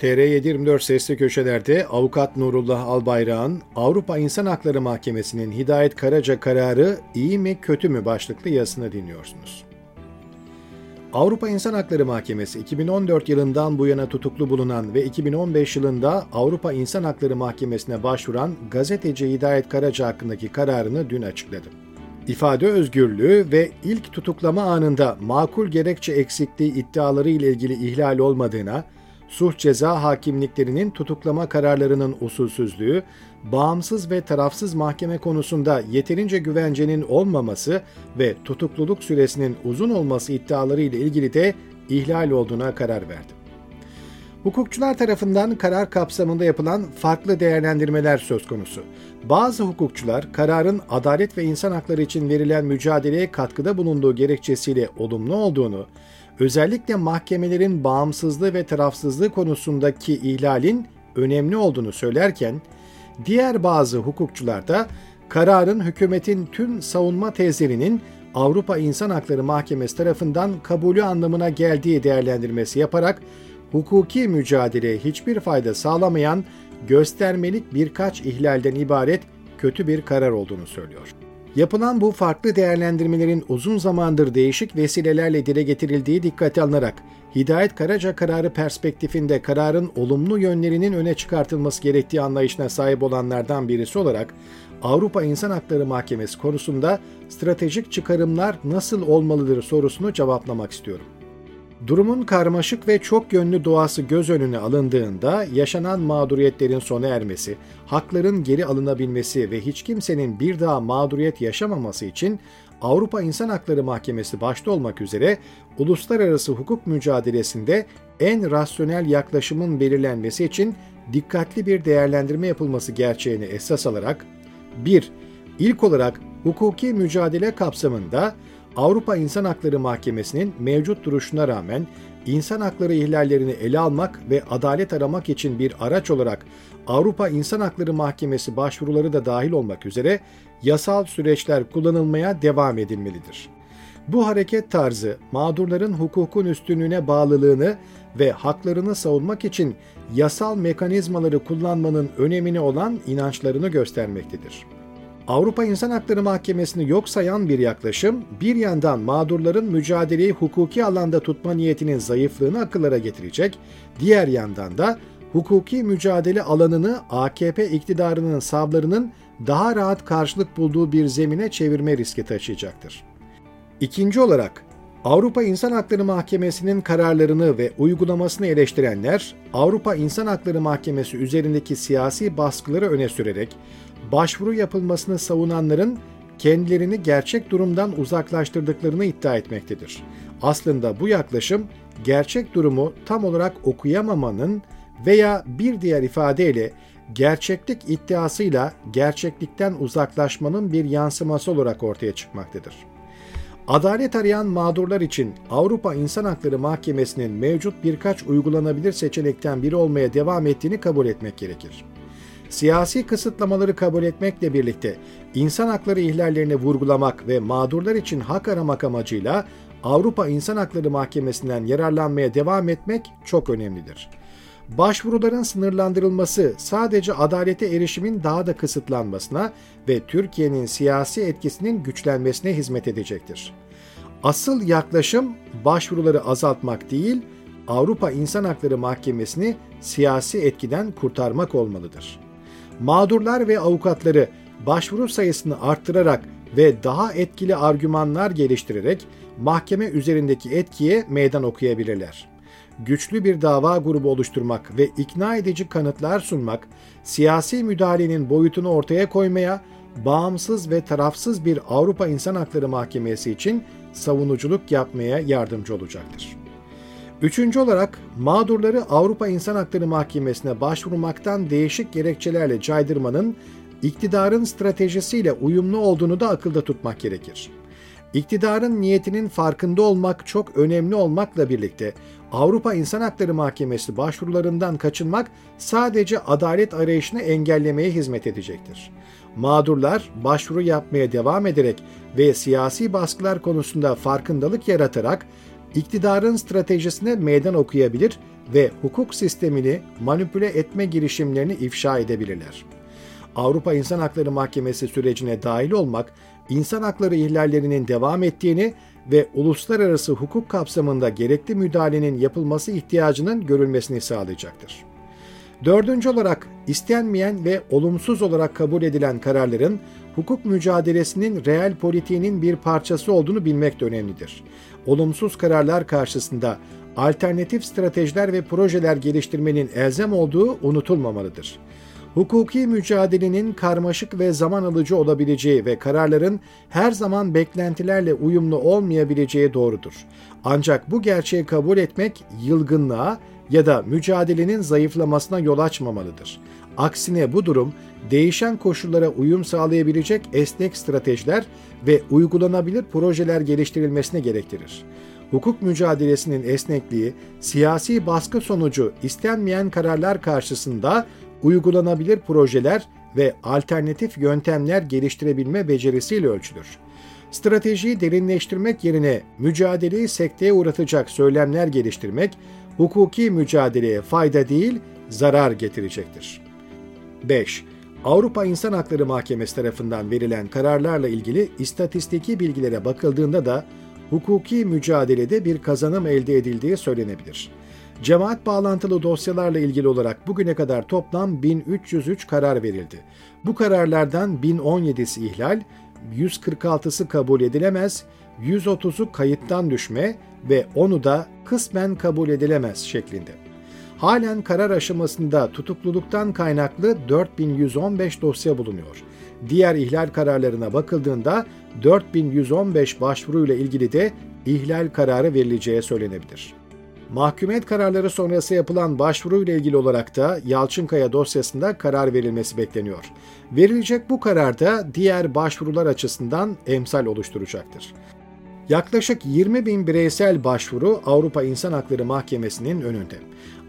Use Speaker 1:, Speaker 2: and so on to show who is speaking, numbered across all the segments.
Speaker 1: TR724 Sesli Köşeler'de Avukat Nurullah Albayrak'ın Avrupa İnsan Hakları Mahkemesi'nin Hidayet Karaca kararı iyi mi kötü mü başlıklı yazısını dinliyorsunuz. Avrupa İnsan Hakları Mahkemesi 2014 yılından bu yana tutuklu bulunan ve 2015 yılında Avrupa İnsan Hakları Mahkemesi'ne başvuran gazeteci Hidayet Karaca hakkındaki kararını dün açıkladı. İfade özgürlüğü ve ilk tutuklama anında makul gerekçe eksikliği iddiaları ile ilgili ihlal olmadığına, suç ceza hakimliklerinin tutuklama kararlarının usulsüzlüğü, bağımsız ve tarafsız mahkeme konusunda yeterince güvencenin olmaması ve tutukluluk süresinin uzun olması iddiaları ile ilgili de ihlal olduğuna karar verdi. Hukukçular tarafından karar kapsamında yapılan farklı değerlendirmeler söz konusu. Bazı hukukçular kararın adalet ve insan hakları için verilen mücadeleye katkıda bulunduğu gerekçesiyle olumlu olduğunu, özellikle mahkemelerin bağımsızlığı ve tarafsızlığı konusundaki ihlalin önemli olduğunu söylerken, diğer bazı hukukçular da kararın hükümetin tüm savunma tezlerinin Avrupa İnsan Hakları Mahkemesi tarafından kabulü anlamına geldiği değerlendirmesi yaparak hukuki mücadeleye hiçbir fayda sağlamayan göstermelik birkaç ihlalden ibaret kötü bir karar olduğunu söylüyor. Yapılan bu farklı değerlendirmelerin uzun zamandır değişik vesilelerle dile getirildiği dikkate alınarak Hidayet Karaca kararı perspektifinde kararın olumlu yönlerinin öne çıkartılması gerektiği anlayışına sahip olanlardan birisi olarak Avrupa İnsan Hakları Mahkemesi konusunda stratejik çıkarımlar nasıl olmalıdır sorusunu cevaplamak istiyorum. Durumun karmaşık ve çok yönlü doğası göz önüne alındığında yaşanan mağduriyetlerin sona ermesi, hakların geri alınabilmesi ve hiç kimsenin bir daha mağduriyet yaşamaması için Avrupa İnsan Hakları Mahkemesi başta olmak üzere uluslararası hukuk mücadelesinde en rasyonel yaklaşımın belirlenmesi için dikkatli bir değerlendirme yapılması gerçeğini esas alarak 1. İlk olarak hukuki mücadele kapsamında Avrupa İnsan Hakları Mahkemesi'nin mevcut duruşuna rağmen insan hakları ihlallerini ele almak ve adalet aramak için bir araç olarak Avrupa İnsan Hakları Mahkemesi başvuruları da dahil olmak üzere yasal süreçler kullanılmaya devam edilmelidir. Bu hareket tarzı mağdurların hukukun üstünlüğüne bağlılığını ve haklarını savunmak için yasal mekanizmaları kullanmanın önemine olan inançlarını göstermektedir. Avrupa İnsan Hakları Mahkemesi'ni yok sayan bir yaklaşım, bir yandan mağdurların mücadeleyi hukuki alanda tutma niyetinin zayıflığını akıllara getirecek, diğer yandan da hukuki mücadele alanını AKP iktidarının savlarının daha rahat karşılık bulduğu bir zemine çevirme riski taşıyacaktır. İkinci olarak Avrupa İnsan Hakları Mahkemesi'nin kararlarını ve uygulamasını eleştirenler, Avrupa İnsan Hakları Mahkemesi üzerindeki siyasi baskıları öne sürerek başvuru yapılmasını savunanların kendilerini gerçek durumdan uzaklaştırdıklarını iddia etmektedir. Aslında bu yaklaşım gerçek durumu tam olarak okuyamamanın veya bir diğer ifadeyle gerçeklik iddiasıyla gerçeklikten uzaklaşmanın bir yansıması olarak ortaya çıkmaktadır. Adalet arayan mağdurlar için Avrupa İnsan Hakları Mahkemesi'nin mevcut birkaç uygulanabilir seçenekten biri olmaya devam ettiğini kabul etmek gerekir. Siyasi kısıtlamaları kabul etmekle birlikte insan hakları ihlallerini vurgulamak ve mağdurlar için hak aramak amacıyla Avrupa İnsan Hakları Mahkemesi'nden yararlanmaya devam etmek çok önemlidir. Başvuruların sınırlandırılması sadece adalete erişimin daha da kısıtlanmasına ve Türkiye'nin siyasi etkisinin güçlenmesine hizmet edecektir. Asıl yaklaşım başvuruları azaltmak değil, Avrupa İnsan Hakları Mahkemesi'ni siyasi etkiden kurtarmak olmalıdır mağdurlar ve avukatları başvuru sayısını arttırarak ve daha etkili argümanlar geliştirerek mahkeme üzerindeki etkiye meydan okuyabilirler. Güçlü bir dava grubu oluşturmak ve ikna edici kanıtlar sunmak, siyasi müdahalenin boyutunu ortaya koymaya, bağımsız ve tarafsız bir Avrupa İnsan Hakları Mahkemesi için savunuculuk yapmaya yardımcı olacaktır. Üçüncü olarak mağdurları Avrupa İnsan Hakları Mahkemesi'ne başvurmaktan değişik gerekçelerle caydırmanın iktidarın stratejisiyle uyumlu olduğunu da akılda tutmak gerekir. İktidarın niyetinin farkında olmak çok önemli olmakla birlikte Avrupa İnsan Hakları Mahkemesi başvurularından kaçınmak sadece adalet arayışını engellemeye hizmet edecektir. Mağdurlar başvuru yapmaya devam ederek ve siyasi baskılar konusunda farkındalık yaratarak iktidarın stratejisine meydan okuyabilir ve hukuk sistemini manipüle etme girişimlerini ifşa edebilirler. Avrupa İnsan Hakları Mahkemesi sürecine dahil olmak, insan hakları ihlallerinin devam ettiğini ve uluslararası hukuk kapsamında gerekli müdahalenin yapılması ihtiyacının görülmesini sağlayacaktır. Dördüncü olarak istenmeyen ve olumsuz olarak kabul edilen kararların hukuk mücadelesinin reel politiğinin bir parçası olduğunu bilmek de önemlidir. Olumsuz kararlar karşısında alternatif stratejiler ve projeler geliştirmenin elzem olduğu unutulmamalıdır. Hukuki mücadelenin karmaşık ve zaman alıcı olabileceği ve kararların her zaman beklentilerle uyumlu olmayabileceği doğrudur. Ancak bu gerçeği kabul etmek yılgınlığa ya da mücadelenin zayıflamasına yol açmamalıdır. Aksine bu durum değişen koşullara uyum sağlayabilecek esnek stratejiler ve uygulanabilir projeler geliştirilmesine gerektirir. Hukuk mücadelesinin esnekliği, siyasi baskı sonucu istenmeyen kararlar karşısında uygulanabilir projeler ve alternatif yöntemler geliştirebilme becerisiyle ölçülür. Stratejiyi derinleştirmek yerine mücadeleyi sekteye uğratacak söylemler geliştirmek, hukuki mücadeleye fayda değil, zarar getirecektir. 5. Avrupa İnsan Hakları Mahkemesi tarafından verilen kararlarla ilgili istatistiki bilgilere bakıldığında da hukuki mücadelede bir kazanım elde edildiği söylenebilir. Cemaat bağlantılı dosyalarla ilgili olarak bugüne kadar toplam 1303 karar verildi. Bu kararlardan 1017'si ihlal, 146'sı kabul edilemez, 130'u kayıttan düşme ve 10'u da kısmen kabul edilemez şeklinde. Halen karar aşamasında tutukluluktan kaynaklı 4115 dosya bulunuyor. Diğer ihlal kararlarına bakıldığında 4115 başvuruyla ilgili de ihlal kararı verileceği söylenebilir. Mahkumiyet kararları sonrası yapılan başvuruyla ilgili olarak da Yalçınkaya dosyasında karar verilmesi bekleniyor. Verilecek bu karar da diğer başvurular açısından emsal oluşturacaktır. Yaklaşık 20 bin bireysel başvuru Avrupa İnsan Hakları Mahkemesi'nin önünde.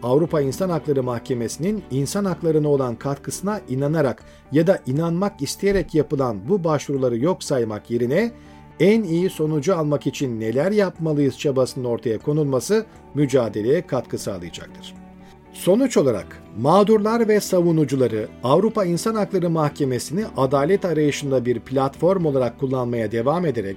Speaker 1: Avrupa İnsan Hakları Mahkemesi'nin insan haklarına olan katkısına inanarak ya da inanmak isteyerek yapılan bu başvuruları yok saymak yerine en iyi sonucu almak için neler yapmalıyız çabasının ortaya konulması mücadeleye katkı sağlayacaktır. Sonuç olarak mağdurlar ve savunucuları Avrupa İnsan Hakları Mahkemesi'ni adalet arayışında bir platform olarak kullanmaya devam ederek,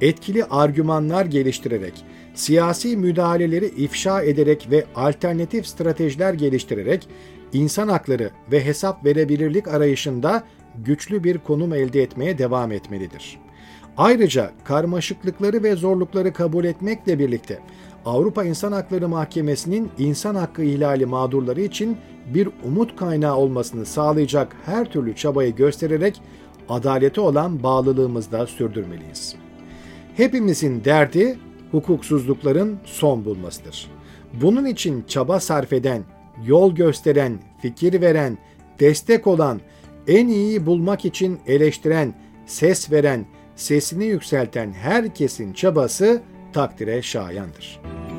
Speaker 1: etkili argümanlar geliştirerek, siyasi müdahaleleri ifşa ederek ve alternatif stratejiler geliştirerek insan hakları ve hesap verebilirlik arayışında güçlü bir konum elde etmeye devam etmelidir. Ayrıca karmaşıklıkları ve zorlukları kabul etmekle birlikte Avrupa İnsan Hakları Mahkemesi'nin insan hakkı ihlali mağdurları için bir umut kaynağı olmasını sağlayacak her türlü çabayı göstererek adalete olan bağlılığımızı da sürdürmeliyiz. Hepimizin derdi hukuksuzlukların son bulmasıdır. Bunun için çaba sarf eden, yol gösteren, fikir veren, destek olan, en iyiyi bulmak için eleştiren, ses veren, sesini yükselten herkesin çabası takdire şayandır.''